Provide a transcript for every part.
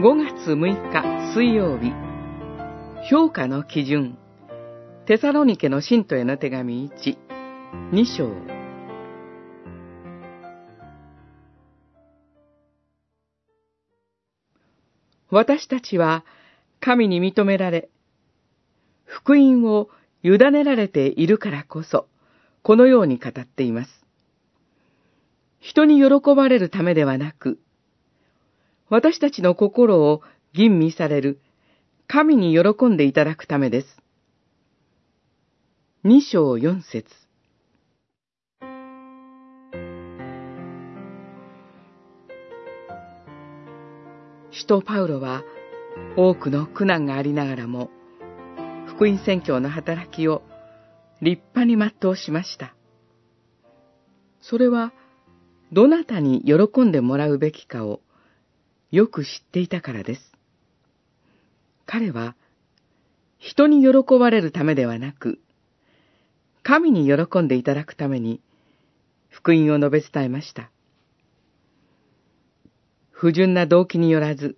5月6日水曜日。評価の基準。テサロニケの信徒への手紙1、2章。私たちは神に認められ、福音を委ねられているからこそ、このように語っています。人に喜ばれるためではなく、私たちの心を吟味される神に喜んでいただくためです。二章四節使徒パウロは多くの苦難がありながらも、福音宣教の働きを立派に全うしました。それは、どなたに喜んでもらうべきかをよく知っていたからです。彼は、人に喜ばれるためではなく、神に喜んでいただくために、福音を述べ伝えました。不純な動機によらず、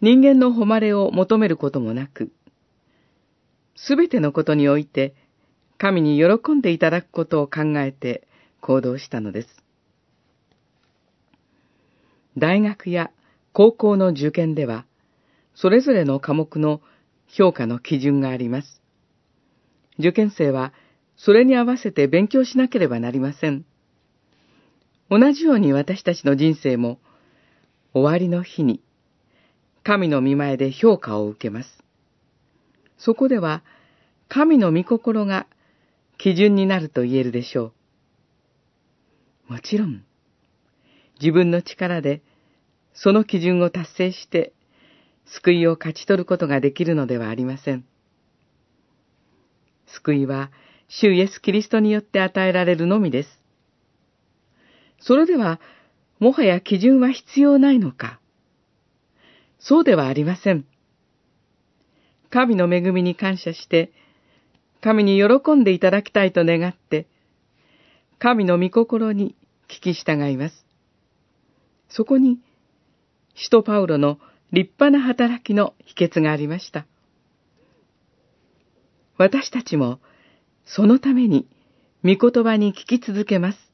人間の誉れを求めることもなく、すべてのことにおいて、神に喜んでいただくことを考えて行動したのです。大学や高校の受験では、それぞれの科目の評価の基準があります。受験生は、それに合わせて勉強しなければなりません。同じように私たちの人生も、終わりの日に、神の見前で評価を受けます。そこでは、神の御心が基準になると言えるでしょう。もちろん、自分の力で、その基準を達成して、救いを勝ち取ることができるのではありません。救いは、主イエス・キリストによって与えられるのみです。それでは、もはや基準は必要ないのかそうではありません。神の恵みに感謝して、神に喜んでいただきたいと願って、神の御心に聞き従います。そこに、使徒パウロの立派な働きの秘訣がありました。私たちも、そのために、御言葉に聞き続けます。